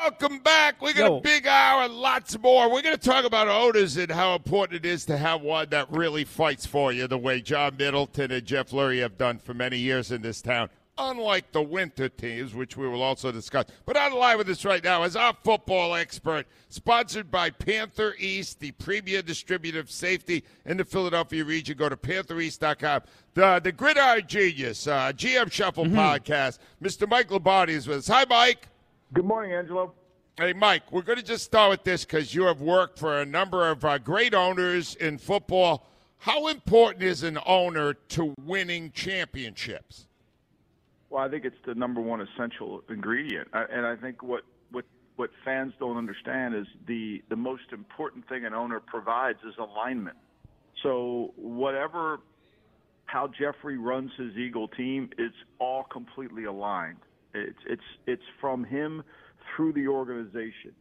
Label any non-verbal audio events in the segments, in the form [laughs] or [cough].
Welcome back. We got Yo. a big hour and lots more. We're going to talk about owners and how important it is to have one that really fights for you the way John Middleton and Jeff Lurie have done for many years in this town. Unlike the winter teams, which we will also discuss. But on line with us right now is our football expert, sponsored by Panther East, the premier distributor of safety in the Philadelphia region. Go to panthereast.com. The, the Gridiron Genius, uh, GM Shuffle podcast. Mr. Mike Lombardi is with us. Hi, Mike. Good morning, Angelo. Hey, Mike, we're going to just start with this because you have worked for a number of uh, great owners in football. How important is an owner to winning championships? Well, I think it's the number one essential ingredient, I, and I think what what what fans don't understand is the the most important thing an owner provides is alignment. So whatever how Jeffrey runs his Eagle team, it's all completely aligned. It's it's it's from him through the organization.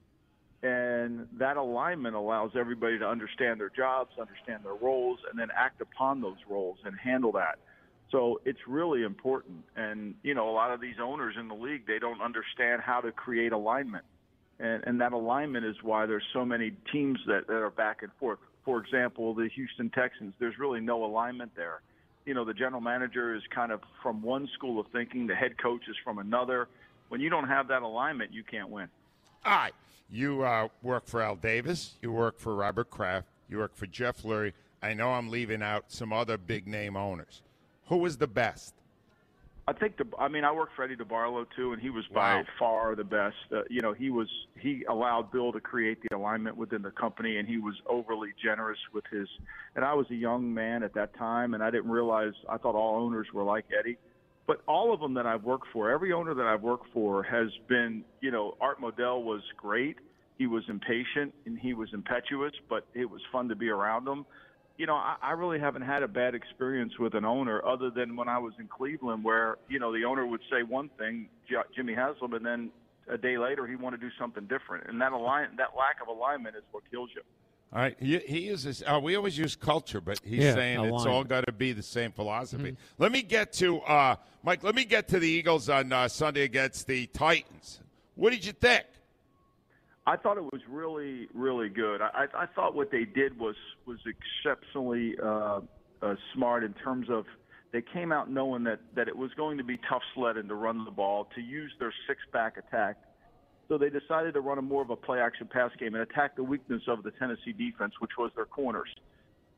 And that alignment allows everybody to understand their jobs, understand their roles, and then act upon those roles and handle that. So it's really important. And, you know, a lot of these owners in the league, they don't understand how to create alignment. And, and that alignment is why there's so many teams that, that are back and forth. For example, the Houston Texans, there's really no alignment there. You know, the general manager is kind of from one school of thinking, the head coach is from another. When you don't have that alignment, you can't win. All right. You uh, work for Al Davis. You work for Robert Kraft. You work for Jeff Lurie. I know I'm leaving out some other big name owners. Who was the best? I think the. I mean, I worked for Eddie DeBartolo too, and he was by far the best. Uh, you know, he was he allowed Bill to create the alignment within the company, and he was overly generous with his. And I was a young man at that time, and I didn't realize. I thought all owners were like Eddie, but all of them that I've worked for, every owner that I've worked for has been. You know, Art Modell was great. He was impatient and he was impetuous, but it was fun to be around him you know, I, I really haven't had a bad experience with an owner other than when I was in Cleveland, where you know the owner would say one thing, J- Jimmy Haslam, and then a day later he wanted to do something different, and that align that lack of alignment is what kills you. All right. He, he uses, uh, we always use culture, but he's Yeah, saying it's all got to be the same philosophy. Let me get to, uh, Mike, let me get to the Eagles on uh, Sunday against the Titans. What did you think? I thought it was really, really good. I, I thought what they did was was exceptionally uh, uh, smart in terms of they came out knowing that that it was going to be tough sledding to run the ball to use their six back attack. So they decided to run a more of a play action pass game and attack the weakness of the Tennessee defense, which was their corners.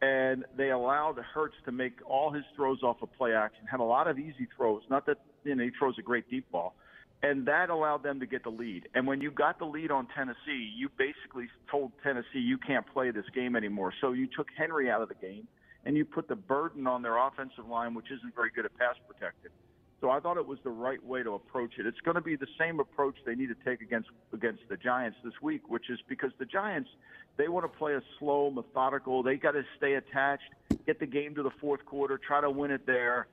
And they allowed Hurts to make all his throws off of play action. Had a lot of easy throws. Not that you know he throws a great deep ball, and that allowed them to get the lead. And when you got the lead on Tennessee, you basically told Tennessee you can't play this game anymore. So you took Henry out of the game, and you put the burden on their offensive line, which isn't very good at pass protected. So I thought it was the right way to approach it. It's going to be the same approach they need to take against against the Giants this week, which is because the Giants they want to play a slow, methodical. They got to stay attached, get the game to the fourth quarter, try to win it there.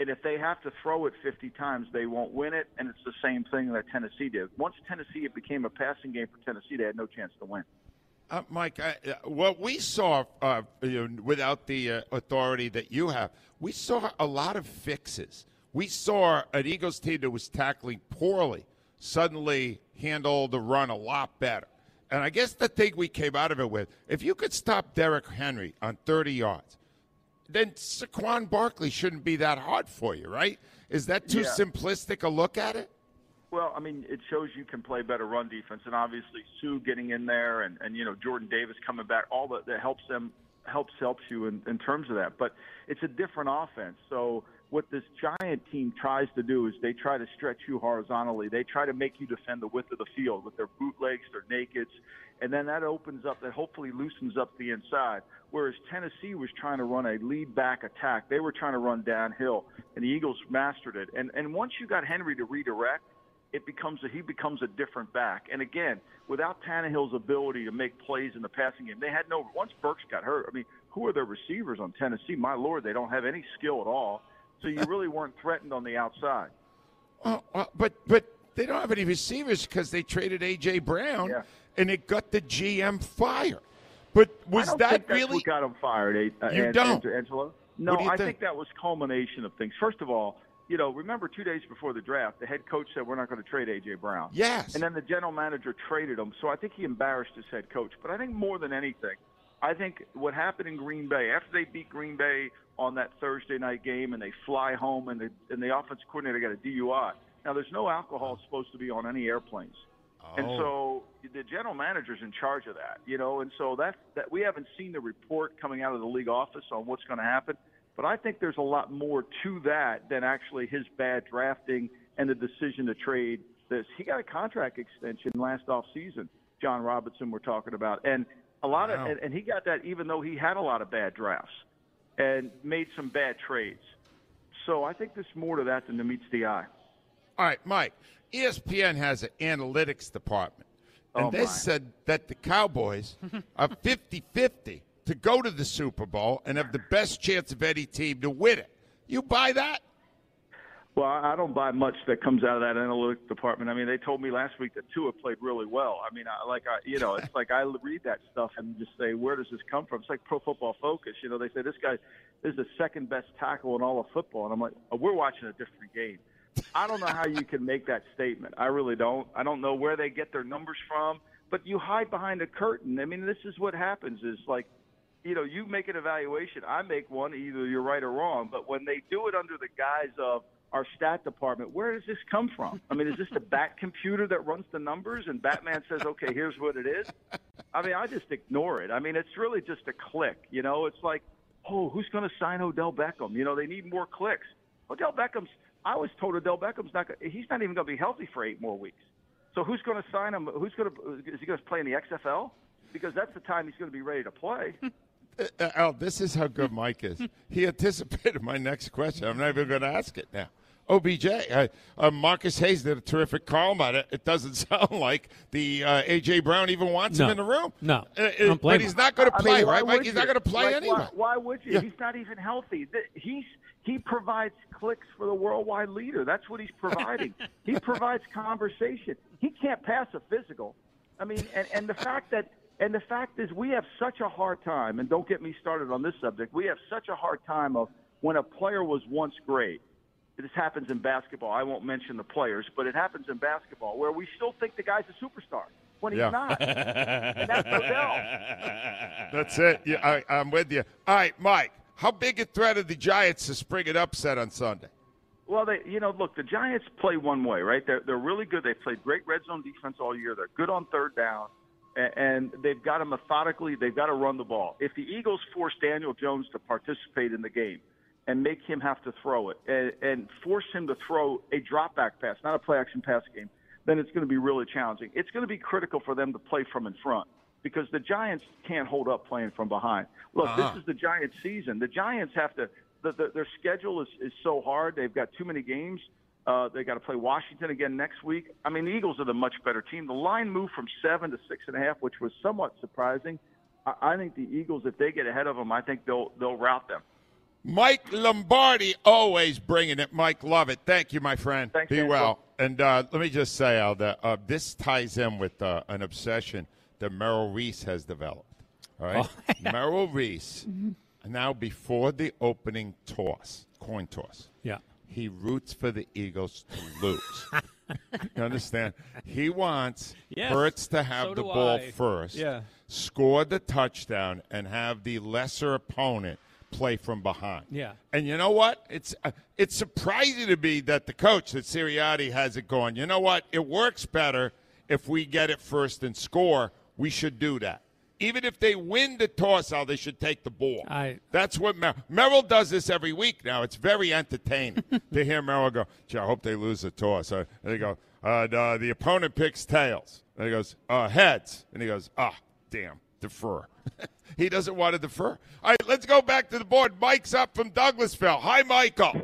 And if they have to throw it 50 times, they won't win it. And it's the same thing that Tennessee did. Once Tennessee it became a passing game for Tennessee, they had no chance to win. Uh, Mike, I, uh, what we saw uh, you know, without the uh, authority that you have, we saw a lot of fixes. We saw an Eagles team that was tackling poorly suddenly handle the run a lot better. And I guess the thing we came out of it with, if you could stop Derrick Henry on 30 yards, then Saquon Barkley shouldn't be that hard for you, right? Is that too Yeah. simplistic a look at it? Well, I mean, it shows you can play better run defense, and obviously Suh getting in there, and and you know Jordan Davis coming back, all that that helps them helps helps you in, in terms of that. But it's a different offense. So what this giant team tries to do is they try to stretch you horizontally. They try to make you defend the width of the field with their bootlegs, their nakeds, and then that opens up, that hopefully loosens up the inside. Whereas Tennessee was trying to run a lead back attack, they were trying to run downhill, and the Eagles mastered it. And and once you got Henry to redirect, it becomes a, he becomes a different back. And again, without Tannehill's ability to make plays in the passing game, they had no. Once Burks got hurt, I mean, who are their receivers on Tennessee? My lord, they don't have any skill at all. So you really weren't threatened on the outside. Well, well, but but they don't have any receivers because they traded AJ Brown, Yeah. and it got the GM fired. But was that really? what got him fired? Uh, You An- don't? Angelo? No, do I think? think that was culmination of things. First of all, you know, remember two days before the draft, the head coach said we're not going to trade AJ Brown. Yes. And then the general manager traded him. So I think he embarrassed his head coach. But I think more than anything, I think what happened in Green Bay after they beat Green Bay on that Thursday night game and they fly home and the and the offensive coordinator got a DUI. Now there's no alcohol supposed to be on any airplanes. And Oh. so the general manager's in charge of that, you know, and so that that we haven't seen the report coming out of the league office on what's going to happen, but I think there's a lot more to that than actually his bad drafting and the decision to trade this. He got a contract extension last off season. John Robinson we're talking about, and a lot Wow. of and, and he got that even though he had a lot of bad drafts and made some bad trades. So I think there's more to that than meets the eye. All right, Mike. ESPN has an analytics department, oh, and Oh, they said that the Cowboys [laughs] are 50-50 to go to the Super Bowl and have the best chance of any team to win it. You buy that? Well, I don't buy much that comes out of that analytics department. I mean, they told me last week that Tua played really well. I mean, I, like I, you know, it's [laughs] like I read that stuff and just say, where does this come from? It's like Pro Football Focus. You know, they say this guy is the second best tackle in all of football, and I'm like, oh, we're watching a different game. I don't know how you can make that statement. I really don't. I don't know where they get their numbers from, but you hide behind a curtain. I mean, this is what happens. Is like you know, you make an evaluation. I make one. Either you're right or wrong. But when they do it under the guise of our stat department, where does this come from? I mean, is this the [laughs] bat computer that runs the numbers and Batman says, okay, here's what it is? I mean, I just ignore it. I mean, it's really just a click. You know, it's like, oh, who's going to sign Odell Beckham? You know, they need more clicks. Odell Beckham's. I was told Odell Beckham's not. gonna- He's not even going to be healthy for eight more weeks. So who's going to sign him? Who's going to? Is he going to play in the XFL? Because that's the time he's going to be ready to play. [laughs] Uh, Al, this is how good Mike is. He [laughs] anticipated my next question. I'm not even going to ask it now. OBJ, uh, uh, Marcus Hayes did a terrific call about it. It doesn't [laughs] sound like the uh, AJ Brown even wants No. him in the room. No. Uh, uh, Don't but he's not going to I play, mean, why right, Mike? would He's you? not going to play Like, anyway. Why, why would you? Yeah. He's not even healthy. Th- He's he provides clicks for the worldwide leader. That's what he's providing. [laughs] he provides conversation. He can't pass a physical. I mean, and, and the fact that and the fact is we have such a hard time. And don't get me started on this subject. We have such a hard time of when a player was once great. This happens in basketball. I won't mention the players, but it happens in basketball where we still think the guy's a superstar when he's Yeah. not. [laughs] and that's Odell. That's it. Yeah, I, I'm with you. All right, Mike. How big a threat are the Giants to spring an upset on Sunday? Well, they, you know, look, the Giants play one way, right? They're they're really good. They've played great red zone defense all year. They're good on third down, and, they've got to methodically. They've got to run the ball. If the Eagles force Daniel Jones to participate in the game and make him have to throw it and, and force him to throw a drop back pass, not a play action pass game, then it's going to be really challenging. It's going to be critical for them to play from in front because the Giants can't hold up playing from behind. Look, Uh-huh. this is the Giants' season. The Giants have to. The, the, their schedule is, is so hard. They've got too many games. Uh, they got to play Washington again next week. I mean, the Eagles are the much better team. The line moved from seven to six and a half, which was somewhat surprising. I, I think the Eagles, if they get ahead of them, I think they'll they'll rout them. Mike Lombardi, always bringing it. Mike, love it. Thank you, my friend. Thanks, Be Angelo. well. And uh, let me just say, Al, that uh, this ties in with uh, an obsession that Merrill Reese has developed. All right, Oh, [laughs] yeah. Merrill Reese. Now, before the opening toss, coin toss, Yeah. He roots for the Eagles to lose. [laughs] you understand? He wants Yes, Hurts to have so the ball I. first, Yeah. score the touchdown, and have the lesser opponent play from behind. Yeah. And you know what? It's uh, it's surprising to me that the coach that Sirianni has it going. You know what? It works better if we get it first and score. We should do that. Even if they win the toss out, they should take the ball. I- That's what Mer- Merrill does this every week now. It's very entertaining [laughs] to hear Merrill go, gee, I hope they lose the toss. Uh, and they go, uh, the, the opponent picks tails. And he goes, uh, heads. And he goes, ah, damn, defer. [laughs] he doesn't want to defer. All right, let's go back to the board. Mike's up from Douglasville. Hi, Michael. Hey,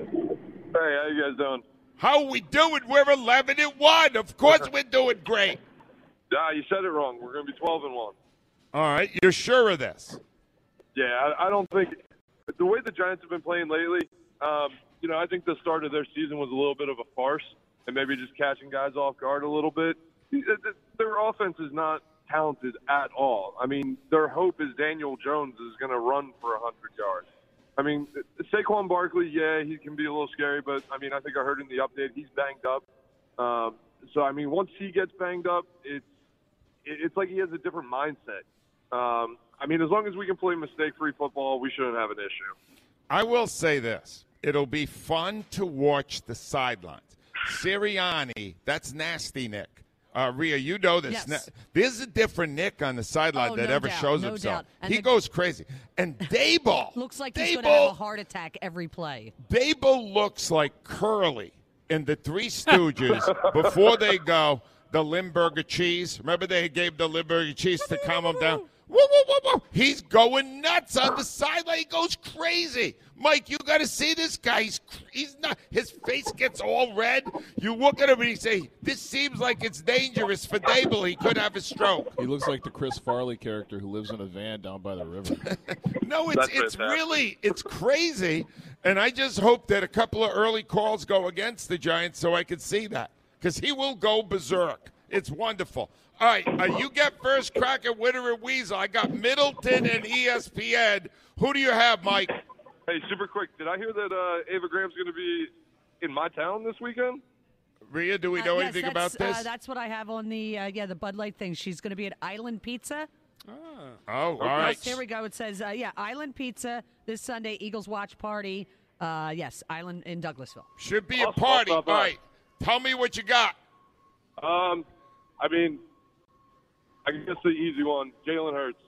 how you guys doing? How we doing? We're 11 and 1. Of course [laughs] we're doing great. Ah, you said it wrong. We're going to be 12 and 1. All right, you're sure of this? Yeah, I, I don't think the way the Giants have been playing lately. Um, you know, I think the start of their season was a little bit of a farce, and maybe just catching guys off guard a little bit. Their offense is not talented at all. I mean, their hope is Daniel Jones is going to run for 100 yards. I mean, Saquon Barkley, yeah, he can be a little scary, but I mean, I think I heard in the update he's banged up. Um, so I mean, once he gets banged up, it's it's like he has a different mindset. Um, I mean, as long as we can play mistake-free football, we shouldn't have an issue. I will say this. It'll be fun to watch the sidelines. Sirianni, that's nasty Nick. Uh, Rhea, you know this. Yes. Na- There's a different Nick on the sideline Oh, that no ever doubt, shows no himself. doubt. He the- goes crazy. And [laughs] Daboll. Looks like he's going to have a heart attack every play. Daboll looks like Curly in the Three Stooges [laughs] before they go the Limburger cheese. Remember they gave the Limburger cheese to calm him down? Woo, woo, woo, woo. He's going nuts on the sideline. He goes crazy. Mike, you got to see this guy. He's, he's not. His face gets all red. You look at him and you say, "This seems like it's dangerous for Daboll. He could have a stroke." He looks like the Chris Farley character who lives in a van down by the river. [laughs] No, it's That's it's fantastic. really it's crazy, and I just hope that a couple of early calls go against the Giants so I can see that because he will go berserk. It's wonderful. All right, uh, you get first crack at Winter and Weasel. I got Middleton and ESPN. Who do you have, Mike? Hey, super quick, did I hear that uh, Ava Graham's going to be in my town this weekend? Rhea, do we Uh, know yes, anything about this? Uh, that's what I have on the uh, yeah the Bud Light thing. She's going to be at Island Pizza. oh, all right. Yes, here we go. It says uh, yeah Island Pizza this Sunday. Eagles watch party. Uh, yes, Island in Douglasville. Should be a I'll party. All stop by. right, tell me what you got. Um, I mean, I guess the easy one, Jalen Hurts.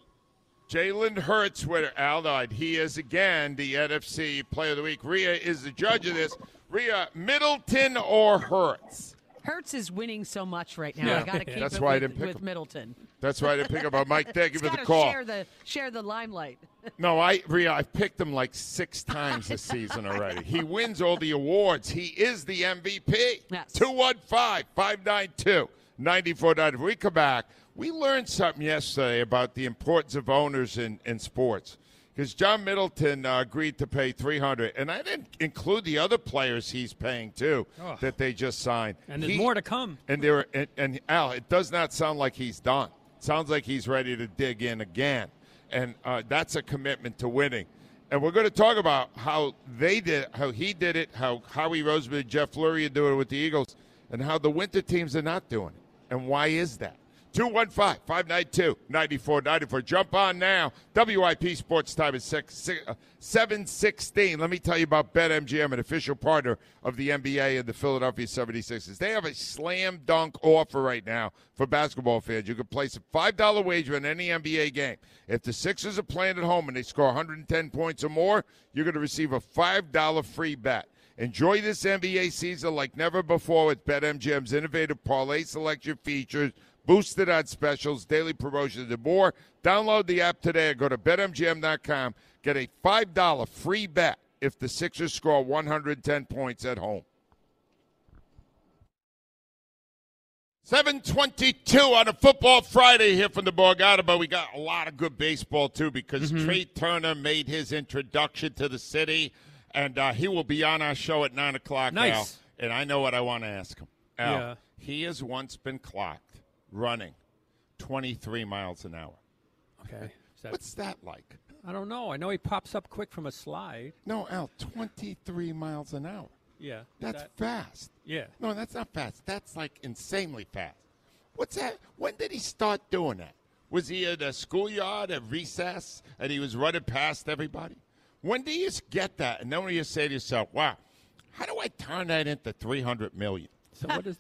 Jalen Hurts with Al Knight. He is again the NFC Player of the Week. Rhea is the judge of this. Rhea, Middleton or Hurts? Hertz is winning so much right now. Yeah. I got to [laughs] keep That's it why I with, didn't pick with him. Middleton. That's why I didn't pick up Mike. Thank you [laughs] He's for the call. Share the share the limelight. [laughs] No, I Rhea, I've picked him like six times this season already. He wins all the awards. He is the MVP. Yes. 215 592 9490. When we come back, we learned something yesterday about the importance of owners in, in sports. Because John Middleton uh, agreed to pay 300 and I didn't include the other players he's paying too Oh. that they just signed. And there's He- more to come. and there, and, and Al, it does not sound like he's done. It Sounds like he's ready to dig in again, and uh, that's a commitment to winning. And we're going to talk about how they did, how he did it, how Howie Roseman and Jeff Lurie are doing it with the Eagles, and how the winter teams are not doing it. And why is that? 215 592 9494. Jump on now. WIP Sports Time is six- six- uh, 716. Let me tell you about BetMGM, an official partner of the NBA and the Philadelphia 76ers. They have a slam dunk offer right now for basketball fans. You can place a $5 wager on any NBA game. If the Sixers are playing at home and they score 110 points or more, you're going to receive a $5 free bet. Enjoy this NBA season like never before with BetMGM's innovative parlay selection features, boosted odds specials, daily promotions, and more. Download the app today and go to BetMGM.com. Get a $5 free bet if the Sixers score 110 points at home. 722 on a football Friday here from the Borgata, but we got a lot of good baseball too because Trea Turner made his introduction to the city, and uh, he will be on our show at 9 o'clock Nice. Al, and I know what I want to ask him. Al, Yeah. he has once been clocked running 23 miles an hour. Okay. That- What's that like? I don't know. I know he pops up quick from a slide. No, Al, 23 miles an hour. Yeah. That's That- fast. yeah. No, that's not fast. That's like insanely fast. What's that? When did he start doing that? Was he at a schoolyard at recess and he was running past everybody? When do you get that, and then when you say to yourself, "Wow, how do I turn that into three hundred million? So what is?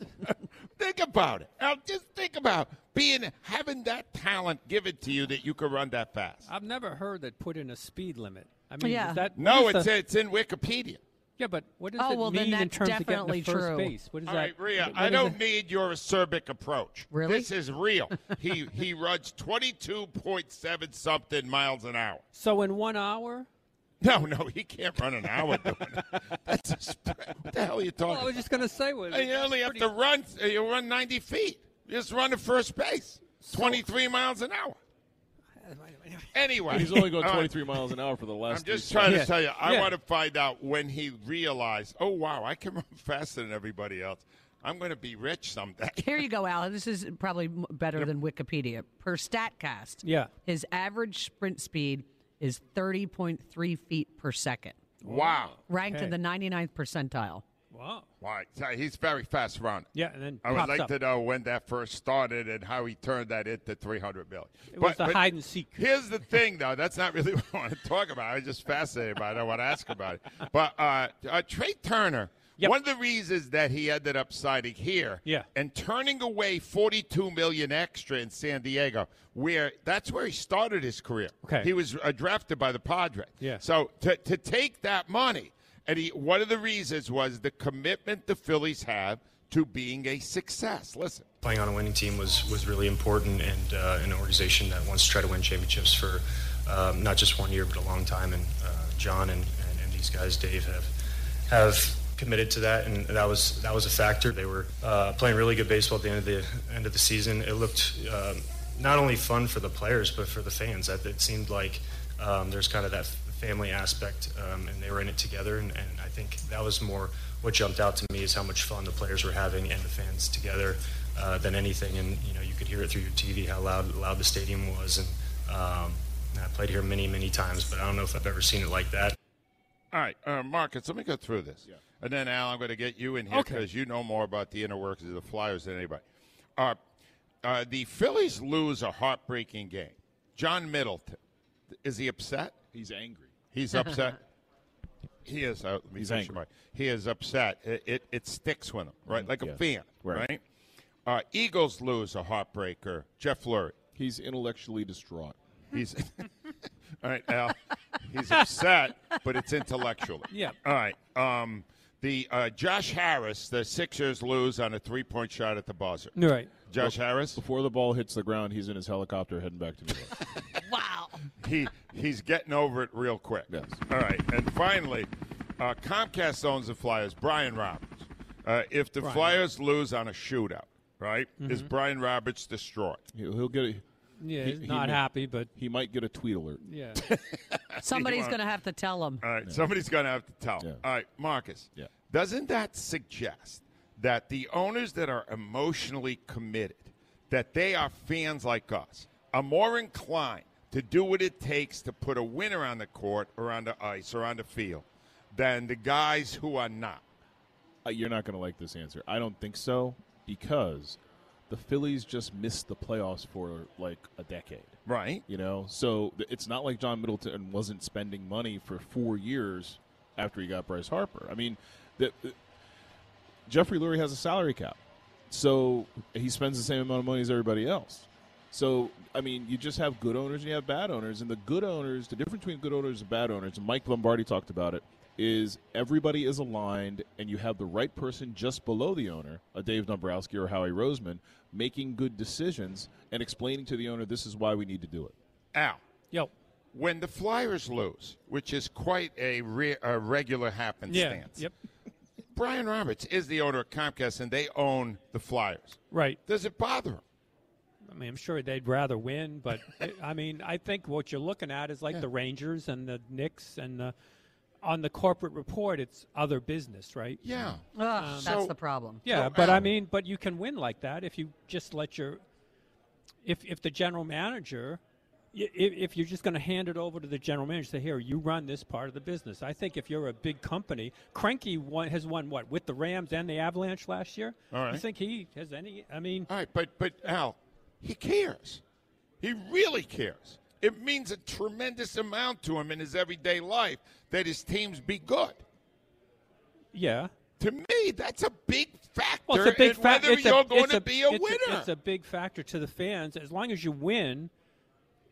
Think about it. Now, just think about being having that talent given to you that you can run that fast. I've never heard that put in a speed limit. I mean, Yeah. is that No, it's the- it's in Wikipedia. yeah, but what does Oh, it well, then mean in that's terms of getting definitely first true. base? What is All that? right, Rhea, what I don't it? need your acerbic approach. Really? This is real. [laughs] he he runs twenty two point seven something miles an hour. So in one hour? [laughs] No, no, he can't run an hour doing it. [laughs] That's a sp- what the hell are you talking? Well, I was just going to say, was you only have to run. uh, You run ninety feet. You just run to first base. Twenty three miles an hour. [laughs] Anyway, He's only going 23 miles an hour for the last. I'm just trying Yeah. to tell you. I Yeah. want to find out when he realized. Oh wow, I can run faster than everybody else. I'm going to be rich someday. Here you go, Alan. This is probably m- better than Wikipedia. Per StatCast, Yeah. his average sprint speed is 30.3 feet per second, Wow. ranked in the 99th percentile. Wow. Right. So He's very fast runner. Yeah, and then I would like up. to know when that first started and how he turned that into 300 million. It was the hide and seek. Here's the thing, though. That's not really [laughs] what I want to talk about. I was just fascinated by it. I want to ask about it. But uh, uh, Trea Turner, Yep. one of the reasons that he ended up signing here Yeah. and turning away 42 million extra in San Diego, where that's where he started his career. Okay. He was uh, drafted by the Padres. Yeah. So to, to take that money, and he, one of the reasons was the commitment the Phillies have to being a success. Listen. playing on a winning team was, was really important and uh, an organization that wants to try to win championships for um, not just one year but a long time and uh, John and, and, and these guys Dave have have committed to that and that was that was a factor they were uh, playing really good baseball at the end of the end of the season it looked um, not only fun for the players but for the fans that it seemed like um, there's kind of that family aspect um, and they were in it together and, and I think that was more what jumped out to me is how much fun the players were having and the fans together uh, than anything. And you know, you could hear it through your TV how loud loud the stadium was. And um, I played here many many times, but I don't know if I've ever seen it like that. All right, uh, Marcus, let me go through this. And then, Al, I'm going to get you in here Okay. because you know more about the inner workings of the Flyers than anybody. Uh, uh, the Phillies lose a heartbreaking game. John Middleton, is he upset? He's angry. He's [laughs] upset. he is. Uh, let me He's angry. my- He is upset. It, it, it sticks with him, right? Like a fan, Right. right? Uh, Eagles lose a heartbreaker. Jeff Lurie. He's intellectually distraught. He's [laughs] all right, Al. He's upset, but it's intellectually. Yeah. All right. Um, the uh, Josh Harris, the Sixers lose on a three-point shot at the buzzer. Right. Josh Harris, Before the ball hits the ground, he's in his helicopter heading back to New York. [laughs] Wow. he he's getting over it real quick. Yes. All right, and finally, uh, Comcast owns the Flyers. Brian Roberts. Uh, if the Brian Flyers lose on a shootout, right, is Brian Roberts destroyed? He'll, he'll get. A, Yeah, He- he's not may- happy, but he might get a tweet alert. yeah. [laughs] [laughs] Somebody's going to have to tell him. All right, somebody's going to have to tell. Yeah. All right, Marcus. Yeah. Doesn't that suggest that the owners that are emotionally committed, that they are fans like us, are more inclined to do what it takes to put a winner on the court or on the ice or on the field than the guys who are not? Uh, you're not going to like this answer. I don't think so because the Phillies just missed the playoffs for like a decade. Right. You know, so it's not like John Middleton wasn't spending money for four years after he got Bryce Harper. I mean, the, the- Jeffrey Lurie has a salary cap, so he spends the same amount of money as everybody else. So, I mean, you just have good owners and you have bad owners, and the good owners, the difference between good owners and bad owners, and Mike Lombardi talked about it, is everybody is aligned, and you have the right person just below the owner, a Dave Dombrowski or Howie Roseman, making good decisions and explaining to the owner this is why we need to do it. Al, Yo. when the Flyers lose, which is quite a, re- a regular Yeah. happenstance, Yep. Brian Roberts is the owner of Comcast, and they own the Flyers. Right. Does it bother him? I mean, I'm sure they'd rather win, but [laughs] I mean, I think what you're looking at is like the Rangers and the Knicks and the on the corporate report, it's other business, right? Yeah. Ugh, Um, that's so- the problem. Yeah, So, but I Al- mean, but you can win like that if you just let your if if the general manager i- if, if you're just going to hand it over to the general manager, say, "Here, you run this part of the business." I think if you're a big company, Kroenke won, has won what with the Rams and the Avalanche last year. All right. You think he has any? I mean, All right, but but Al, he cares. He really cares. It means a tremendous amount to him in his everyday life that his teams be good. Yeah. To me, that's a big factor Well, it's a big in factor. whether It's you're a, going it's to a, be a it's winner. it's a big factor to the fans. As long as you win,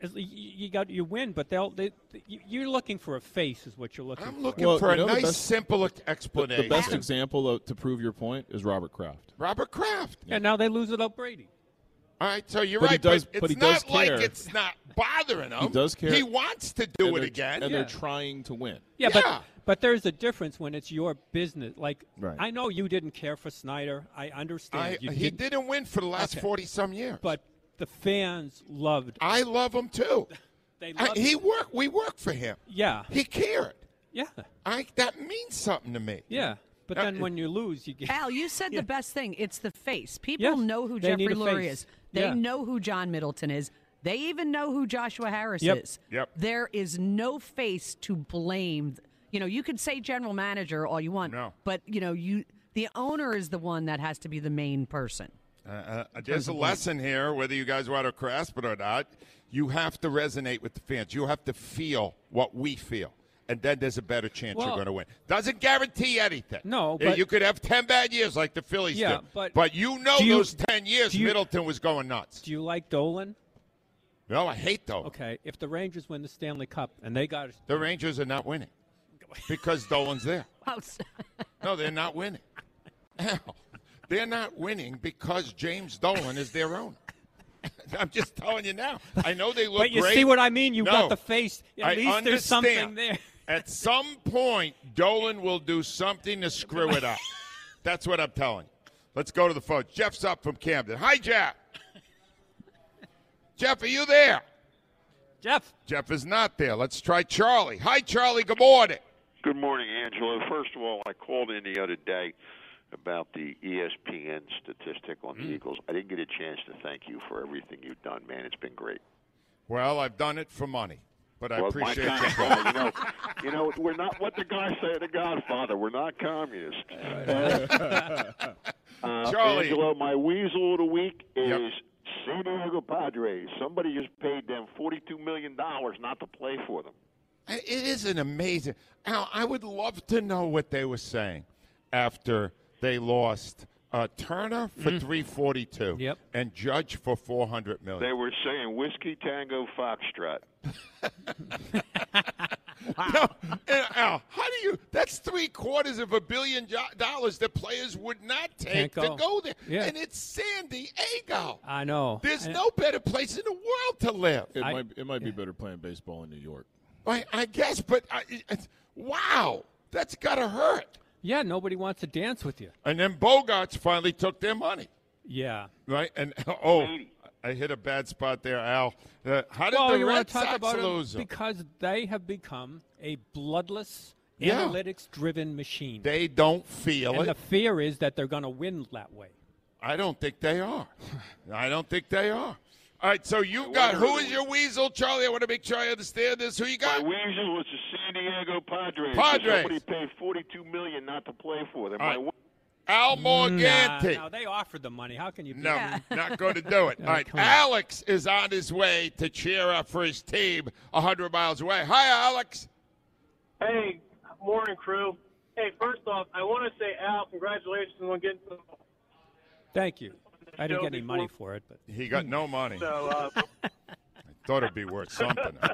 as, you, you got you win. But they'll they, you- you're looking for a face, is what you're looking I'm for. looking Well, for a know the nice, best- simple explanation. the best example of, to prove your point is Robert Kraft. Robert Kraft. and now they lose without Brady. All right, so you're But he right, does- but but it's does not like care. it's not bothering him. He does care. He wants to do and it again. and Yeah. they're trying to win. Yeah, Yeah. but but there's a difference when it's your business. Like Right. I know you didn't care for Snyder. I understand. I, you he didn't, didn't win for the last Okay. forty some years. but the fans loved. I love him too. [laughs] They I, loved. he worked. We worked for him. yeah, He cared. yeah, I that means something to me. yeah. But Uh, then when you lose, you get. Al, you said the best thing. It's the face. People Yes, know who Jeffrey a Lurie face. is. They Yeah. know who John Middleton is. They even know who Joshua Harris Yep. is. Yep. There is no face to blame. You know, you could say general manager all you want, No. but you know, you the owner is the one that has to be the main person. Uh, uh, there's a lesson here, whether you guys want to grasp it or not. You have to resonate with the fans. You have to feel what we feel. And then there's a better chance you're going to win. Doesn't guarantee anything. No, but- you could have ten bad years like the Phillies Yeah, did. but you know you- those ten years, you- Middleton was going nuts. Do you like Dolan? No, I hate Dolan. Okay, if the Rangers win the Stanley Cup and they got The Rangers are not winning because Dolan's there. [laughs] [laughs] No, they're not winning. Hell, they're not winning because James Dolan is their owner. [laughs] I'm just telling you now. I know they look But you great. see what I mean? You No. got the face. At I least there's something there. At some point, Dolan will do something to screw it up. [laughs] That's what I'm telling you. Let's go to the phone. Jeff's up from Camden. Hi, Jeff. [laughs] Jeff, are you there? Jeff. Jeff is not there. Let's try Charlie. Hi, Charlie. Good morning. Good morning, Angelo. First of all, I called in the other day about the ESPN statistic on the Mm. Eagles. I didn't get a chance to thank you for everything you've done, man. It's been great. Well, I've done it for money, but I well, appreciate you. you know, you know, we're not what the guy said, The Godfather. We're not communists. [laughs] Uh, Charlie. Angelo, my weasel of the week is Yep. San Diego Padres. Somebody just paid them forty-two million dollars not to play for them. It is an amazing. Al, I would love to know what they were saying after they lost uh, Turner for 342 Yep. and Judge for 400 They were saying whiskey tango foxtrot. [laughs] No, and Al, how do you? That's three quarters of a billion jo- dollars that players would not take Can't to go. go there, Yeah. and it's San Diego. I know. There's And- no better place in the world to live. It I- might it might be better playing baseball in New York. I, I guess, but I, it's, wow, that's gotta hurt. Yeah, nobody wants to dance with you. And then Bogaerts finally took their money. Yeah. Right? And [laughs] oh, I hit a bad spot there, Al. Uh, how did well, the you Red want to talk Sox about lose them? because they have become a bloodless, Yeah. analytics-driven machine. They don't feel and it. the fear is that they're going to win that way. I don't think they are. [laughs] I don't think they are. All right, so you've got who is your weasel, Charlie? I want to make sure I understand this. Who you got? My weasel was the San Diego Padres. Padres. Somebody paid forty-two million not to play for them. All My right. we- Al Nah, Morganti. no, they offered the money. How can you? beat No, them? [laughs] not going to do it. [laughs] Oh, All right. Alex is on his way to cheer up for his team 100 miles away. Hi, Alex. Hey, morning crew. Hey, first off, I want to say, Al, congratulations on getting to Thank you. I didn't get any before- money for it, but He got no money. So, uh, [laughs] I Thought it'd be worth something. [laughs]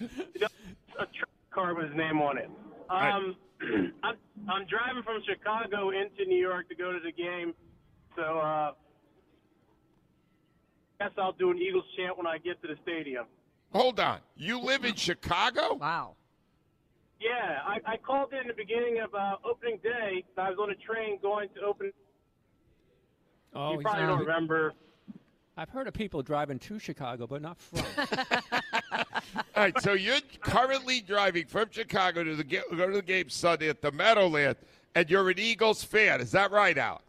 a tr- car with his name on it. Um, [clears throat] I'm, I'm driving from Chicago into New York to go to the game, so uh, guess I'll do an Eagles chant when I get to the stadium. Hold on. You live in Chicago? Wow. Yeah, I, I called in the beginning of uh, opening day. I was on a train going to open. Oh, you he's probably on- don't remember. I've heard of people driving to Chicago, but not from. [laughs] All right, so you're currently driving from Chicago to the ga- go to the game Sunday at the Meadowland, and you're an Eagles fan. Is that right, Alex?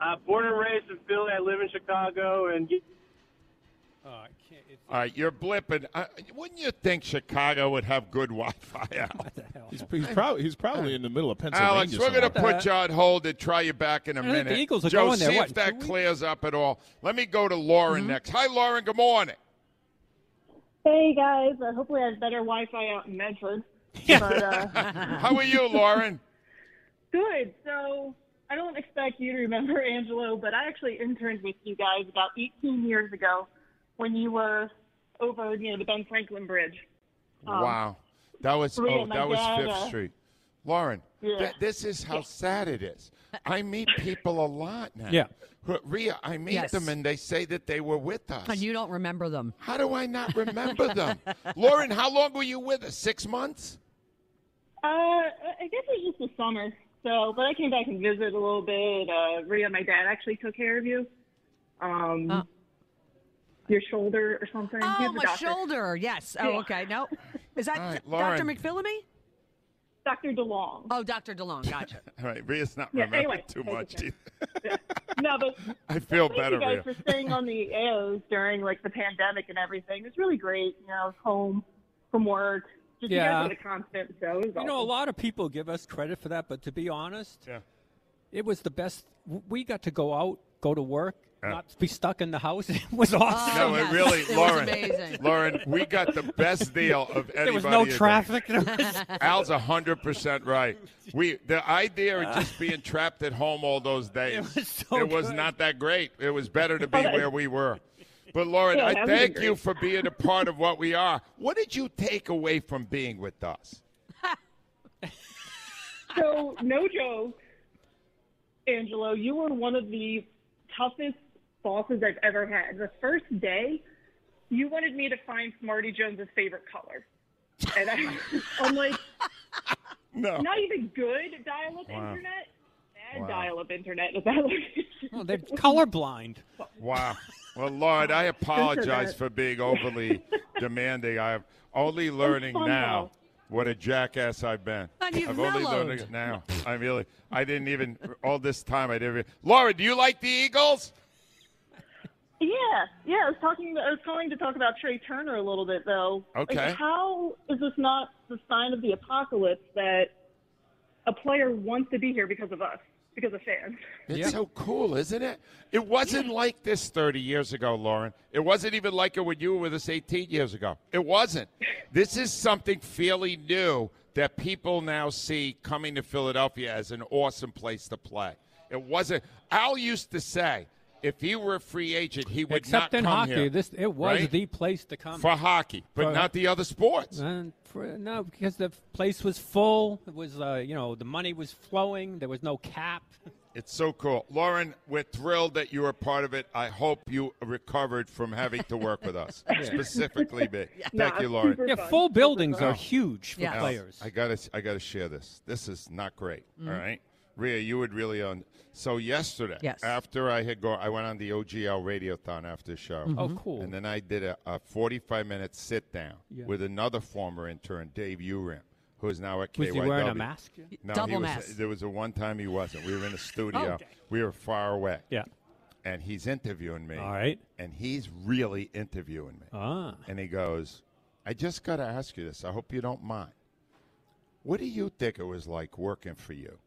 Uh, born and raised in Philly. I live in Chicago, and oh, I can't. It's, All right, you're blipping. Uh, wouldn't you think Chicago would have good Wi-Fi, [laughs] Alex? what the hell? He's, he's probably he's probably in the middle of Pennsylvania. Alex, we're going to put you on hold and try you back in a I minute. the Eagles are Joe, going there, see what, if in that clears up at all. Let me go to Lauren next. Hi, Lauren. Good morning. Hey guys, uh, hopefully I have better Wi-Fi out in Medford. But, uh, [laughs] How are you, Lauren? [laughs] good. So I don't expect you to remember Angelo, but I actually interned with you guys about 18 years ago when you were over, you know, the Ben Franklin Bridge. Um, wow. That was oh, that was dad, Fifth uh, Street. Lauren, Yeah. th- this is how sad it is. I meet people a lot now. Yeah. Rhea, I meet Yes. them and they say that they were with us. And you don't remember them. How do I not remember [laughs] them? Lauren, how long were you with us? Six months? Uh, I guess it was just the summer. So, but I came back and visited a little bit. Uh, Rhea, my dad actually took care of you. Um, Oh. Your shoulder or something. He Oh, my doctor. shoulder. Yes. Oh, okay. No. Is that All right, Dr. Lauren. McPhillamy? Dr. DeLong. Oh, Dr. DeLong. Gotcha. [laughs] All right, Rhea's not Yeah, remembering anyway, too much. you. either. No, but [laughs] I feel thank better, you guys Rhea. for staying on the airs during like the pandemic and everything. It's really great. You know, I was home from work. Just Yeah. you guys were constant. So it was You know, a lot of people give us credit for that, but to be honest, Yeah. it was the best. We got to go out, go to work, Yeah. not be stuck in the house. [laughs] It was awesome. Oh, no, Oh, yes. it really, It was Lauren. amazing. Lauren, we got the best deal of anybody. [laughs] there was no traffic. [laughs] There was- Al's hundred percent right. We the idea of just being trapped at home all those days. It was so it was not that great. It was better to be where we were. But Lauren, Yeah, I thank great. you for being a part of what we are. What did you take away from being with us? So no joke, Angelo, you were one of the toughest bosses I've ever had. The first day, you wanted me to find Smarty Jones's favorite color, and I, [laughs] I'm like, No. not even good dial-up Wow. internet, bad Wow. dial-up internet at that [laughs] location. well, they're colorblind. Wow. Well, Lord, I [laughs] apologize for being overly demanding. I'm only learning fun, now what a jackass I've been. And you've I've only mellowed. learned it now. I really, I didn't even all this time. I didn't. Even, Laura, do you like the Eagles? Yeah, yeah. I was talking. I was calling to talk about Trea Turner a little bit, though. Like, Okay. how is this not the sign of the apocalypse that a player wants to be here because of us, because of fans? It's Yeah. so cool, isn't it? It wasn't like this 30 years ago, Lauren. It wasn't even like it when you were with us 18 years ago. It wasn't. [laughs] This is something fairly new that people now see coming to Philadelphia as an awesome place to play. It wasn't. Al used to say, if he were a free agent, he would Except not in come hockey, here. this it was right? the place to come. for hockey, but For- not the other sports. And for, no, because the place was full. It was, uh, you know, the money was flowing. There was no cap. It's so cool. Lauren, we're thrilled that you were part of it. I hope you recovered from having to work with us, [laughs] specifically me. [laughs] Thank Nah, you, Lauren. Yeah, fun. full buildings are huge for Yes. players. I gotta, I gotta share this. This is not great. Mm-hmm. all right, Rhea, you would really on. So yesterday, Yes. after I had gone, I went on the OGL Radiothon after the show. Mm-hmm. Oh, cool. And then I did a, a 45 minute sit down Yeah. with another former intern, Dave Uram, who is now at Was KYW. he wearing a mask? No, Double he was, mask. There was a one time he wasn't. We were in a studio. [laughs] Okay. We were far away. Yeah. And he's interviewing me. All right. And he's really interviewing me. Ah. And he goes, I just got to ask you this. I hope you don't mind. What do you think it was like working for you?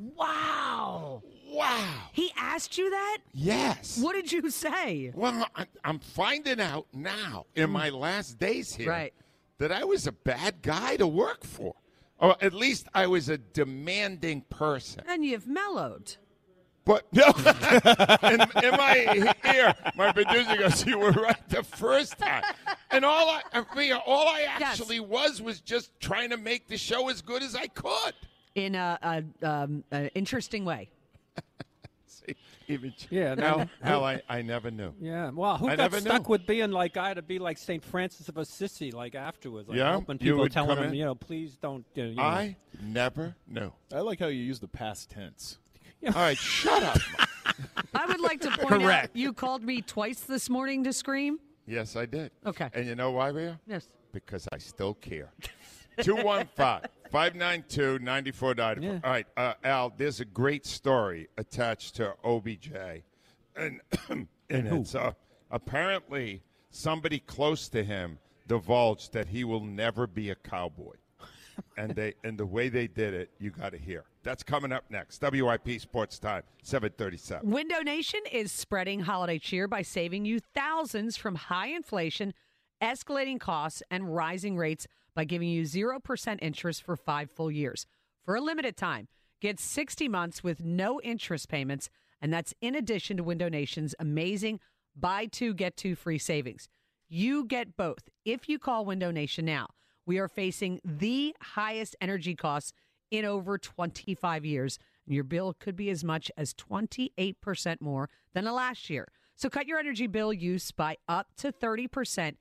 Wow. Wow. He asked you that? Yes. What did you say? Well, I- I'm finding out now in my last days here Right. that I was a bad guy to work for. Or at least I was a demanding person. And you've mellowed. But [laughs] no, in, in my ear, my producer goes, "You were right the first time." And all I, I mean, all I Yes. actually was was just trying to make the show as good as I could. In a, a um, an interesting way. [laughs] See, even Yeah, Hal, no. Hal, I, I never knew. Yeah. Well, who I got never stuck knew. with being like I had to be like St. Francis of Assisi, like afterwards? Like Yeah? helping people, would telling come them, in? you know, please don't. Uh, you know. I never knew. I like how you use the past tense. Yeah. All right, shut up. [laughs] I would like to point Correct. out you called me twice this morning to scream. yes, I did. Okay. And you know why, Rhea? Yes. Because I still care. [laughs] 215 592 9494. All right, uh, Al, there's a great story attached to OBJ. And, [clears throat] and it's uh, apparently somebody close to him divulged that he will never be a cowboy. [laughs] and they and the way they did it, you got to hear. That's coming up next. WIP Sports Time, 737. Window Nation is spreading holiday cheer by saving you thousands from high inflation escalating costs, and rising rates by giving you 0% interest for five full years. For a limited time, get 60 months with no interest payments, and that's in addition to Window Nation's amazing buy two, get two free savings. You get both if you call Window Nation now. We are facing the highest energy costs in over 25 years, and your bill could be as much as 28% more than the last year. So cut your energy bill use by up to 30%,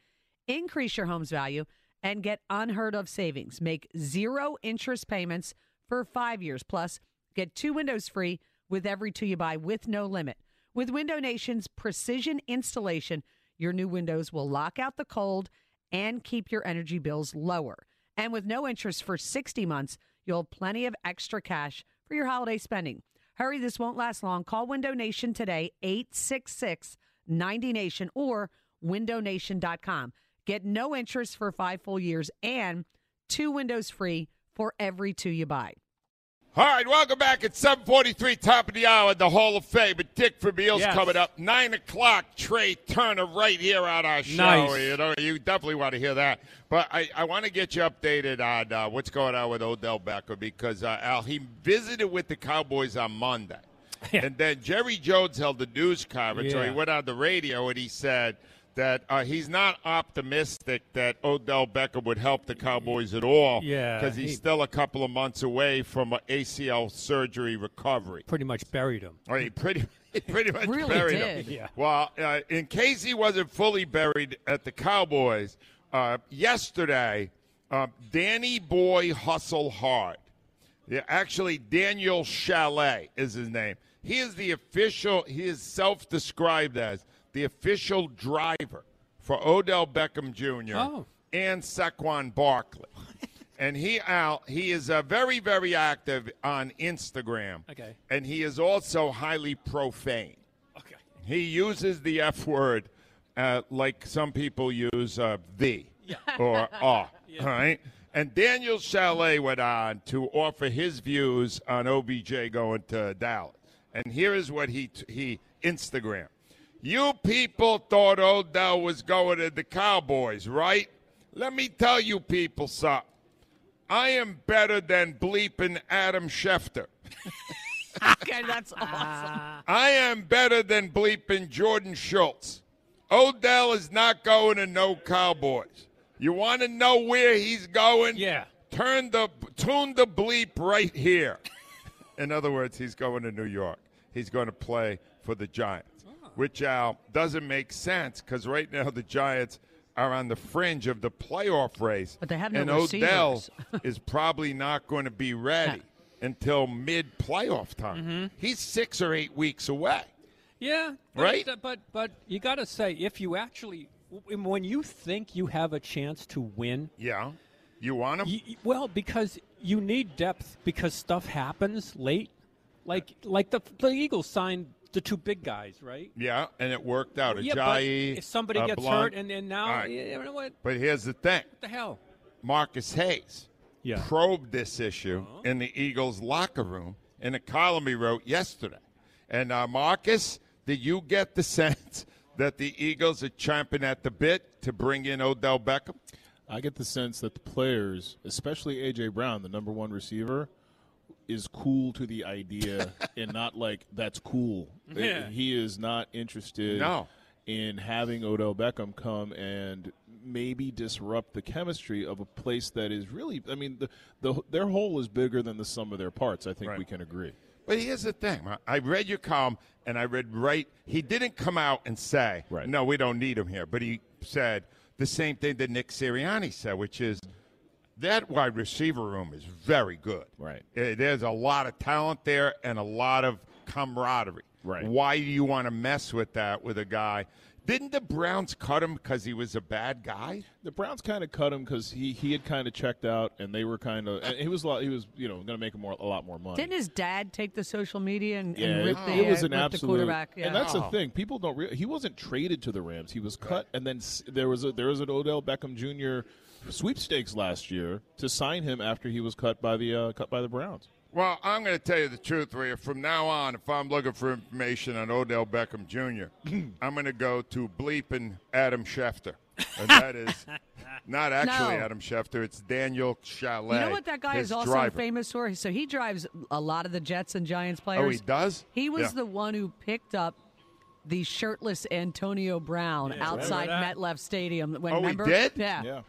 increase your home's value, and get unheard of savings. Make zero interest payments for five years. Plus, get two windows free with every two you buy with no limit. With Window Nation's precision installation, your new windows will lock out the cold and keep your energy bills lower. And with no interest for 60 months, you'll have plenty of extra cash for your holiday spending. Hurry, this won't last long. Call Window Nation today, 866 90 Nation or windownation.com. Get no interest for five full years and two windows free for every two you buy. All right, welcome back at 743, top of the hour, the Hall of Fame. But Dick Vermeil's Yes. coming up. 9 o'clock, Trea Turner right here on our show. Nice. You know, you definitely want to hear that. But I, I want to get you updated on uh, what's going on with Odell Beckham because, uh, Al, he visited with the Cowboys on Monday. And then Jerry Jones held the news conference, so he went on the radio and he said that uh, he's not optimistic that Odell Beckham would help the Cowboys at all Yeah, because he's he- still a couple of months away from an ACL surgery recovery. Pretty much buried him. Or he pretty, [laughs] he pretty much Really buried did. him. Yeah. Well, uh, in case he wasn't fully buried at the Cowboys, uh, yesterday, uh, Danny Boy Hustle Hard. Yeah, actually, Daniel Chalet is his name. He is the official, he is self described as the official driver for Odell Beckham Jr. Oh. and Saquon Barkley. [laughs] and he out he is uh, very very active on Instagram. Okay. And he is also highly profane. Okay. He uses the F word uh, like some people use uh, the or [laughs] ah. All right. And Daniel Chalet went on to offer his views on OBJ going to Dallas. And here is what he he Instagram. You people thought Odell was going to the Cowboys, right? Let me tell you people something. I am better than bleeping Adam Schefter. [laughs] okay, that's [laughs] ah. awesome. I am better than bleeping Jordan Schultz. Odell is not going to no Cowboys. You want to know where he's going? Yeah. Turn the tune the bleep right here. In other words, he's going to New York. He's going to play for the Giants, which Al doesn't make sense because right now the Giants are on the fringe of the playoff race. But they have no and Odell [laughs] is probably not going to be ready until mid playoff time. Mm-hmm. He's six or eight weeks away. Yeah, but, Right? But but you got to say, if you actually, when you think you have a chance to win, yeah, you want him. well, because you need depth because stuff happens late, like like the the Eagles signed the two big guys, right? Yeah, and it worked out. Yeah, but Ajayi, if somebody uh, gets Blunt. hurt and then now, All right. you know what? But here's the thing. What the hell? Marcus Hayes Yeah. Uh-huh. probed this issue in the Eagles locker room in a column he wrote yesterday. And uh, Marcus, did you get the [laughs] sense that the Eagles are champing at the bit to bring in Odell Beckham? I get the sense that the players, especially AJ Brown, the number one receiver, is cool to the idea [laughs] and not like that's cool. Yeah. He is not interested No. in having Odell Beckham come and maybe disrupt the chemistry of a place that is really I mean the, the their whole is bigger than the sum of their parts. I think Right. we can agree. But here's the thing. I- read your column, and I read right. He didn't come out and say, Right. "No, we don't need him here," but he said the same thing that Nick Sirianni said, which is that wide receiver room is very good. Right. Uh, There's a lot of talent there and a lot of camaraderie. Right. Why do you want to mess with that with a guy? Didn't the Browns cut him because he was a bad guy? The Browns kind of cut him because he, he had kind of checked out, and they were kind of he was a lot, he was you know going to make a more a lot more money. Didn't his dad take the social media and, Yeah, and rip it, the, it was an rip the absolute. quarterback? Yeah. And that's the thing. People don't. Re- he wasn't traded to the Rams. He was cut, and then s- there was a there was an Odell Beckham Jr. sweepstakes last year to sign him after he was cut by the uh, cut by the Browns. Well, I'm going to tell you the truth, Rhea. From now on, if I'm looking for information on Odell Beckham Jr., [clears throat] I'm going to go to bleeping Adam Schefter. and [laughs] that is not actually No. Adam Schefter. It's Daniel Chalet. You know what that guy is also driver. famous for? So he drives a lot of the Jets and Giants players. Oh, he does. He was Yeah. the one who picked up the shirtless Antonio Brown Yeah, outside remember MetLife Stadium. When, Oh, he remember? did? Yeah.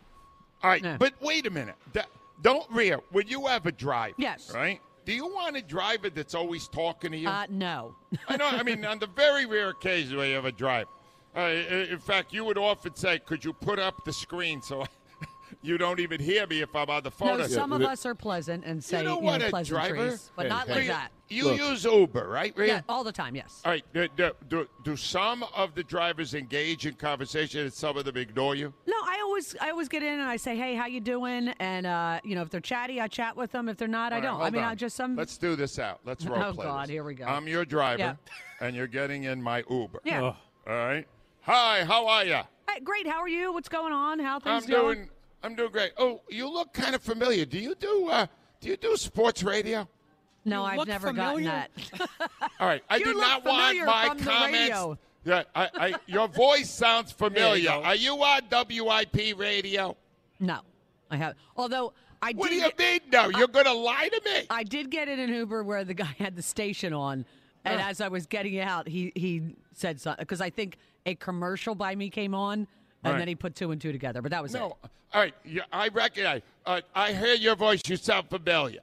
All right, Yeah. but wait a minute. That- don't Rhea. When you have a driver, Yes. right? Do you want a driver that's always talking to you? Uh, no. I know. I mean, on the very rare occasion where you have a driver. Uh, in fact, you would often say, "Could you put up the screen so you don't even hear me if I'm on the phone?" No, I some said, of us are pleasant and say You know you what, know, a driver? pleasantries, but not like You- that. You use Uber, right, Rhea? Yeah, all the time. Yes. All right. Do, do, do, do some of the drivers engage in conversation and some of them ignore you? No, I always I always get in and I say, "Hey, how you doing?" And uh, you know, if they're chatty, I chat with them. If they're not, I don't. I mean, on. I just some. Let's do this out. Let's [laughs] role Oh, play God, this. here we go. I'm your driver, Yeah. [laughs] and you're getting in my Uber. Yeah. All right. Hi. How are you? Hey, great. How are you? What's going on? How things I'm going? doing. I'm doing great. Oh, you look kind of familiar. Do you do? Uh, do you do sports radio? No, You I've look never familiar. gotten that. [laughs] All right. I You do look not want familiar my from the comments. radio. Yeah, I, I, your voice sounds [laughs] familiar. go. Are you on WIP radio? No, I have. Although I What did do you mean? No, you're going to lie to me. I did get in an Uber where the guy had the station on, and Huh. as I was getting out, he he said something because I think a commercial by me came on, and Right. then he put two and two together. But that was it. No. All right. Yeah, I recognize. Uh, I hear your voice. You sound familiar.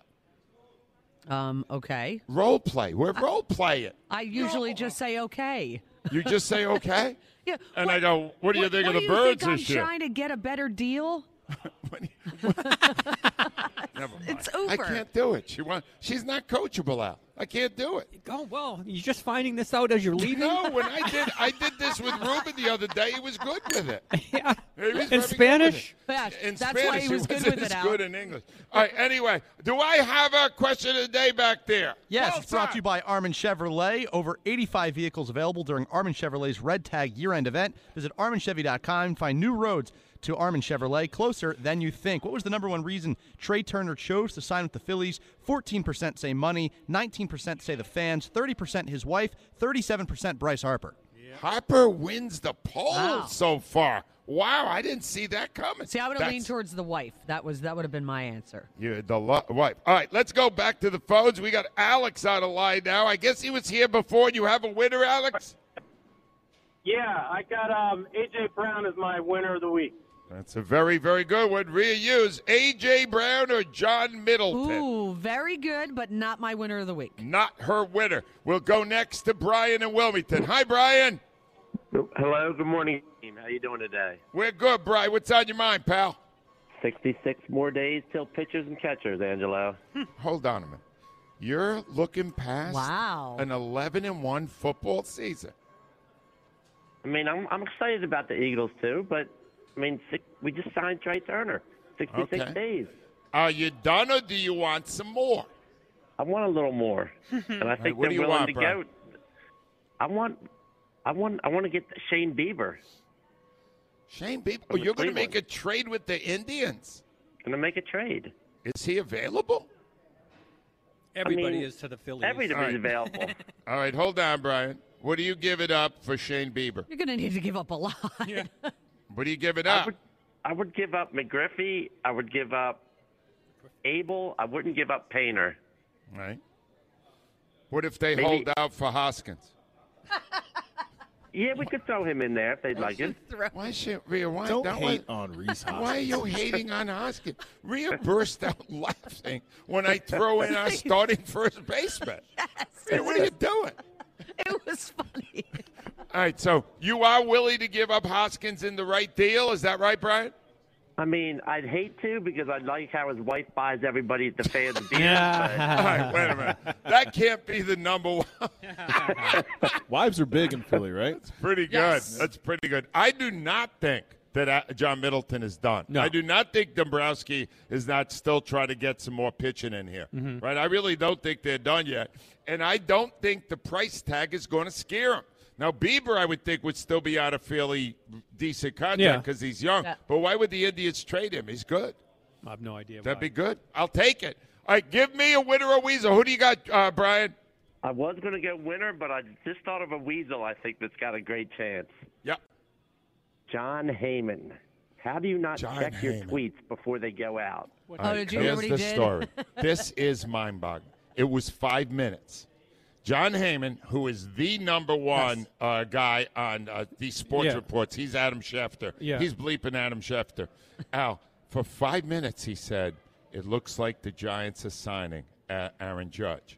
Um. Okay. Role play. We're role playing. I usually just say okay. You just say okay. [laughs] Yeah. And I go, what do you think what of the birds think I'm trying to get a better deal? [laughs] [laughs] Never mind. It's over. I can't do it. She want, She's not coachable, Al. I can't do it. Oh well, you're just finding this out as you're leaving. No, [laughs] when I did, I did this with Ruben the other day. He was good with it. [laughs] Yeah. He was In Spanish? it. Yeah, In that's why he was good wasn't with it, as Al. good in English. All right. Anyway, do I have a question of the day back there? Yes, Well it's brought to you by Armin Chevrolet. Over 85 vehicles available during Armin Chevrolet's Red Tag year-end event. Visit ArminChevy.com and find new roads to Armin Chevrolet closer than you think. What was the number one reason Trea Turner chose to sign with the Phillies? 14% say money, 19% say the fans, 30% his wife, 37% Bryce Harper. Harper wins the poll Wow. so far. Wow, I didn't see that coming. See, I would have That's- leaned towards the wife. That was that would have been my answer. Yeah, the lo- wife. All right, let's go back to the phones. We got Alex on the line now. I guess he was here before. You have a winner, Alex? Yeah, I got um, AJ Brown as my winner of the week. That's a very, very good one. Rhea Hughes, A.J. Brown, or John Middleton? Ooh, very good, but not my winner of the week. Not her winner. We'll go next to Brian in Wilmington. Hi, Brian. Hello, good morning. How you doing today? We're good, Brian. What's on your mind, pal? 66 more days till pitchers and catchers, Angelo. [laughs] Hold on a minute. You're looking past Wow. an 11 and 1 football season. I mean, I'm I'm excited about the Eagles too, but I mean, six, we just signed Trea Turner. 66 Okay. days. Are you done, or do you want some more? I want a little more, [laughs] and I think what do they're willing want, to Brian? go. I want, I want, I want to get Shane Bieber. Shane Bieber. Oh, you're going to make a trade with the Indians. Going to make a trade. Is he available? Everybody mean, is to the Phillies. Everybody's All right. available. [laughs] All right, hold on, Brian. What do you give it up for Shane Bieber? You're going to need to give up a lot. [laughs] What do you give it I up? would, I would give up McGriffey. I would give up Abel. I wouldn't give up Painter. Right. What if they Maybe- hold out for Hoskins? [laughs] Yeah, we could throw him in there if they'd like it. Why should Rhea? Why Don't that hate was- on Rhys Hoskins. [laughs] Why are you hating on Hoskins? Rhea [laughs] burst out laughing when I throw in our starting first baseman. Rhea, what are you doing? It was funny. All right, so you are willing to give up Hoskins in the right deal? Is that right, Brian? I mean, I'd hate to because I'd like how his wife buys everybody at the fans beer. All right, wait a minute. That can't be the number one. [laughs] Wives are big in Philly, right? That's pretty good. Yes. That's pretty good. I do not think that uh, John Middleton is done. No. I do not think Dombrowski is not still trying to get some more pitching in here. Mm-hmm. Right? I really don't think they're done yet. And I don't think the price tag is going to scare him. Now, Bieber, I would think, would still be out of fairly decent Yeah. contract because he's young. Yeah. But why would the Indians trade him? He's good. I have no idea. That'd why. be good. I'll take it. All right, give me a winner or weasel. Who do you got, uh, Brian? I was going to get winner, but I just thought of a weasel. I think that's got a great chance. Yep. Jon Heyman. How do you not John check your tweets before they go out? All right, here's the story. [laughs] this is mind-boggling. It was five minutes. Jon Heyman, who is the number one uh, guy on uh, these sports Yeah. reports, he's Adam Schefter. Yeah. He's bleeping Adam Schefter. Al, for five minutes, he said, "It looks like the Giants are signing uh, Aaron Judge,"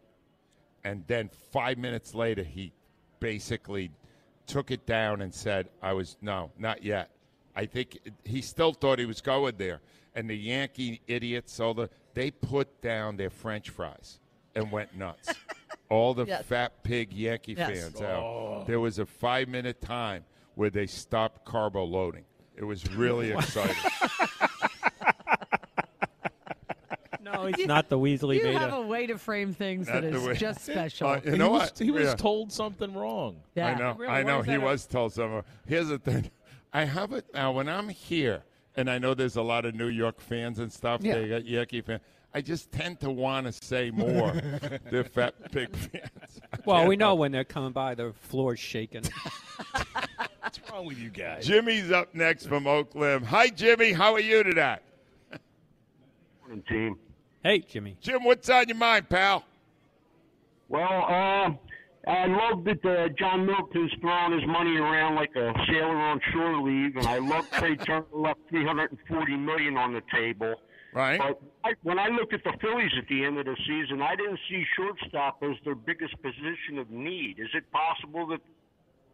and then five minutes later, he basically took it down and said, "I was no, not yet." I think he still thought he was going there, and the Yankee idiots, all the they put down their French fries and went nuts. All the Yes. fat pig Yankee Yes. fans out. Oh. There was a five minute time where they stopped carbo loading. It was really [laughs] exciting. No, [laughs] it's not the Weasley You beta. have a way to frame things that Not the is way- just special. Uh, you he know was, what? He was Yeah. told something wrong. Yeah. I know. Really, I know. He that? was told someone. Here's the thing. I have it now. When I'm here, and I know there's a lot of New York fans and stuff. Yeah. They got Yankee fans. I just tend to want to say more. [laughs] They're fat pig fans. Well, we know help when they're coming by, the floor's shaking. [laughs] What's wrong with you guys? Jimmy's up next from Oakland. Hi, Jimmy. How are you today? Morning, team. hey, Jimmy. Jim, what's on your mind, pal? Well, uh, I love that uh, John Milton's throwing his money around like a sailor on shore leave, and I love Trea Turner left 340 million on the table. Right. But I, when I looked at the Phillies at the end of the season, I didn't see shortstop as their biggest position of need. Is it possible that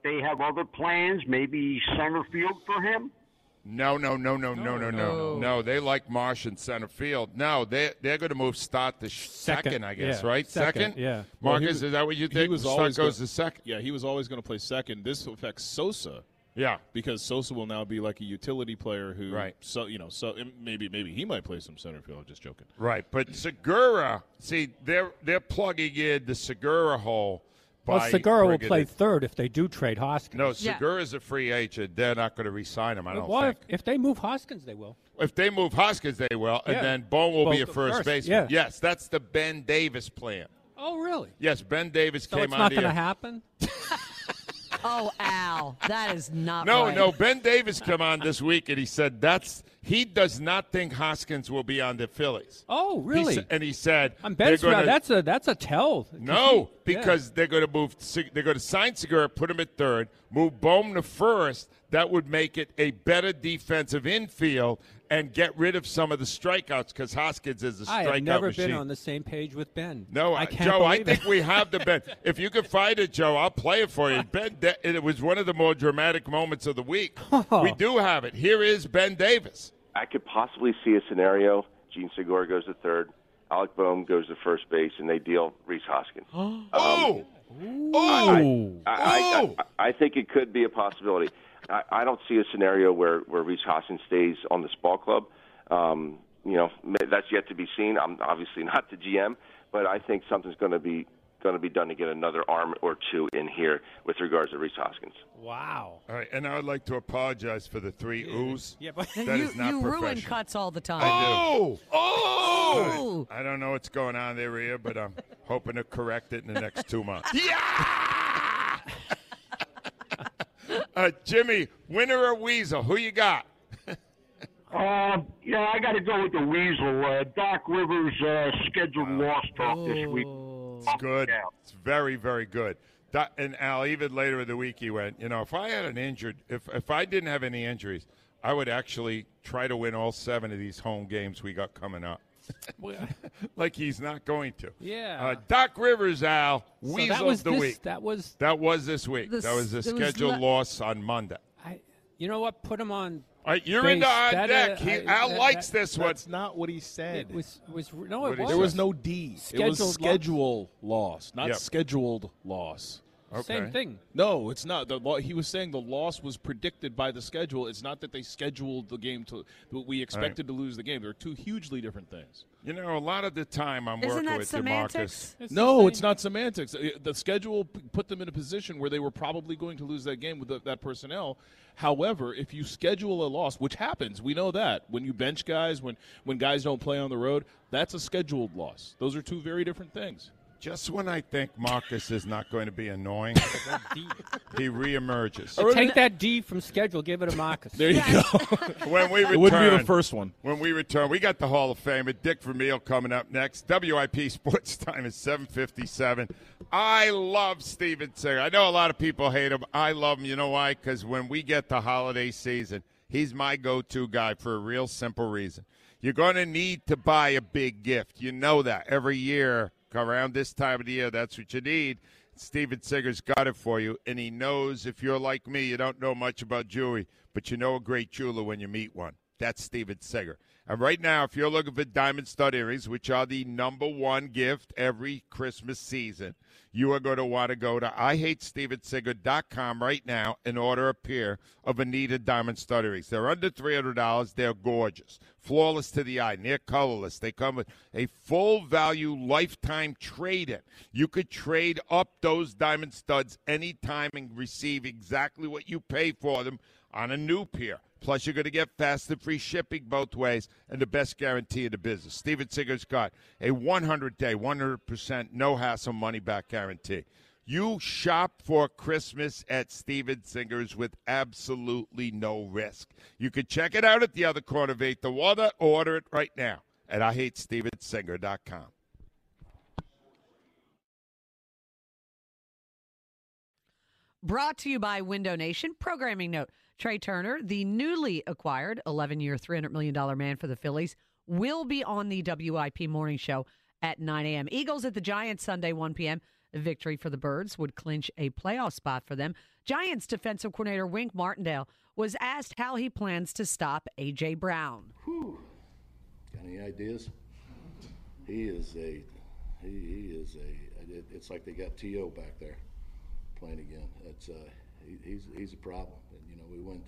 they have other plans, maybe center field for him? No, no, no, no, no, no, no, no. They like Marsh in center field. No, they they're going to move Stott to second, Second, I guess, yeah. right? Second, yeah. Well, he Marcus, was- is that what you think? he think? was Stott always goes gonna- to second. Yeah, he was always going to play second. This affects Sosa. Yeah. because Sosa will now be like a utility player who, Right. So you know, so maybe maybe he might play some center field. I'm just joking. Right, but Segura, see, they're they're plugging in the Segura hole. Well, by Segura will play third if they do trade Hoskins. No, Yeah. Segura's a free agent. They're not going to re-sign him. I don't well, think. if, if they move Hoskins, they will. If they move Hoskins, they will, and then Bohm will be a first, first, baseman. yeah. Yes, that's the Ben Davis plan. Oh, really? Yes, Ben Davis So came it's on not the going to happen? [laughs] oh, Al, that is not No, right. no. Ben Davis come on this week and he said that's he does not think Hoskins will be on the Phillies. Oh, really? sa- and he said I'm they're Ben gonna- That's a that's a tell. No, Yeah. because they're going to move. They're going to sign Segura, put him at third, move Bohm to first. That would make it a better defensive infield and get rid of some of the strikeouts because Hoskins is a strikeout machine. I have never machine. been on the same page with Ben. No, I I can't Joe, I think it. we have the Ben. [laughs] If you can find it, Joe, I'll play it for you. [laughs] Ben, Da- it was one of the more dramatic moments of the week. we do have it. Here is Ben Davis. I could possibly see a scenario. Jean Segura goes to third, Alec Bohm goes to first base, and they deal Rhys Hoskins. [gasps] Um, oh, I, I, I, I, I think it could be a possibility. I, I don't see a scenario where where Rhys Hoskins stays on this ball club. Um, you know, that's yet to be seen. I'm obviously [laughs] not the GM, but I think something's going to be going to be done to get another arm or two in here with regards to Rhys Hoskins. Wow. All right, and I would like to apologize for the three oohs. Yeah, but That [laughs] you is not you ruin cuts all the time. Oh, oh! Oh. I don't know what's going on there, Rhea, but I'm hoping to correct it in the next two months. [laughs] uh, Jimmy, winner or Weasel? Who you got? Uh, [laughs] yeah, I got to go with the Weasel. Uh, Doc Rivers' uh, scheduled loss talk this week. It's good. It's very, very good. That, and Al, even later in the week, he went, you know, if I had an injured, if, if I didn't have any injuries, I would actually try to win all seven of these home games we got coming up. [laughs] [laughs] like he's not going to. Yeah. Uh, Doc Rivers, Al, So Weasel that was of the this, week. That was. That was this week. This- that was the it was scheduled le- loss on Monday. I, you know what? Put him on. All right, you're base. into on That, deck. uh, He- I- Al that- likes that- this one. That's not what he said. It was was no, it was. There was no D. It was Scheduled loss. loss, not Yep. scheduled loss. Same thing. No, it's not. The lo- he was saying the loss was predicted by the schedule. It's not that they scheduled the game to. that We expected to lose the game. They're two hugely different things. You know, a lot of the time I'm Isn't working that with you, semantics? Marcus. no, it's not semantics. Uh, The schedule put them in a position where they were probably going to lose that game with the, that personnel. However, if you schedule a loss, which happens, we know that when you bench guys, when when guys don't play on the road, that's a scheduled loss. Those are two very different things. Just when I think Marcus is not going to be annoying, [laughs] he reemerges. Take that D from schedule, give it to Marcus. There you go. [laughs] when we return, It wouldn't be the first one. When we return, we got the Hall of Famer Dick Vermeil coming up next. WIP Sports [laughs] Time is seven fifty seven. I love Steven Singer. I know a lot of people hate him. I love him. You know why? Because when we get the holiday season, he's my go-to guy for a real simple reason. You're going to need to buy a big gift. You know that every year around this time of the year. That's what you need. Steven Singer's got it for you, and he knows if you're like me, you don't know much about jewelry, but you know a great jeweler when you meet one. That's Steven Singer. And right now, if you're looking for diamond stud earrings, which are the number one gift every Christmas season, you are going to want to go to IHateStevenSinger.com right now and order a pair of Anita diamond stud earrings. They're under $300. They're gorgeous, flawless to the eye, near colorless. They come with a full value lifetime trade in. You could trade up those diamond studs anytime and receive exactly what you pay for them on a new pair. Plus, you're going to get fast and free shipping both ways and the best guarantee in the business. Steven Singer's got a 100 day, 100% no hassle money back guarantee. You shop for Christmas at Steven Singer's with absolutely no risk. You can check it out at the other corner of 8th the Water order it right now at IHateStevenSinger.com. Brought to you by Window Nation. Programming note Trea Turner, the newly acquired 11 year, $300 million man for the Phillies, will be on the WIP morning show at 9 a.m. Eagles at the Giants Sunday, 1 p.m. A victory for the Birds would clinch a playoff spot for them. Giants defensive coordinator Wink Martindale was asked how he plans to stop A.J. Brown. Got any ideas? He is a, he, he is a. It, it's like they got To back there playing again. It's uh, he, he's he's a problem. And you know we went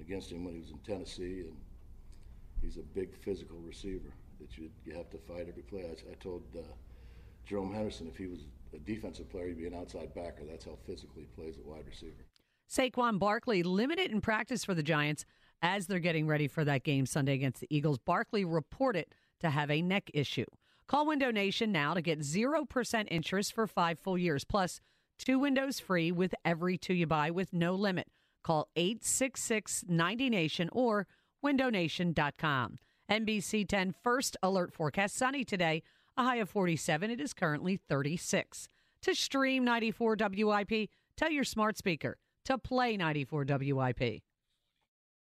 against him when he was in Tennessee, and he's a big physical receiver that you you have to fight every play. I, I told uh, Jerome Henderson if he was a defensive player, he'd be an outside backer. That's how physically he plays at wide receiver. Saquon Barkley limited in practice for the Giants as they're getting ready for that game Sunday against the Eagles. Barkley reported to have a neck issue. Call Window Nation now to get 0% interest for five full years, plus two windows free with every two you buy with no limit. Call 866 90Nation or windownation.com. NBC 10 first alert forecast sunny today, a high of 47. It is currently 36. To stream 94 WIP, tell your smart speaker to play 94 WIP.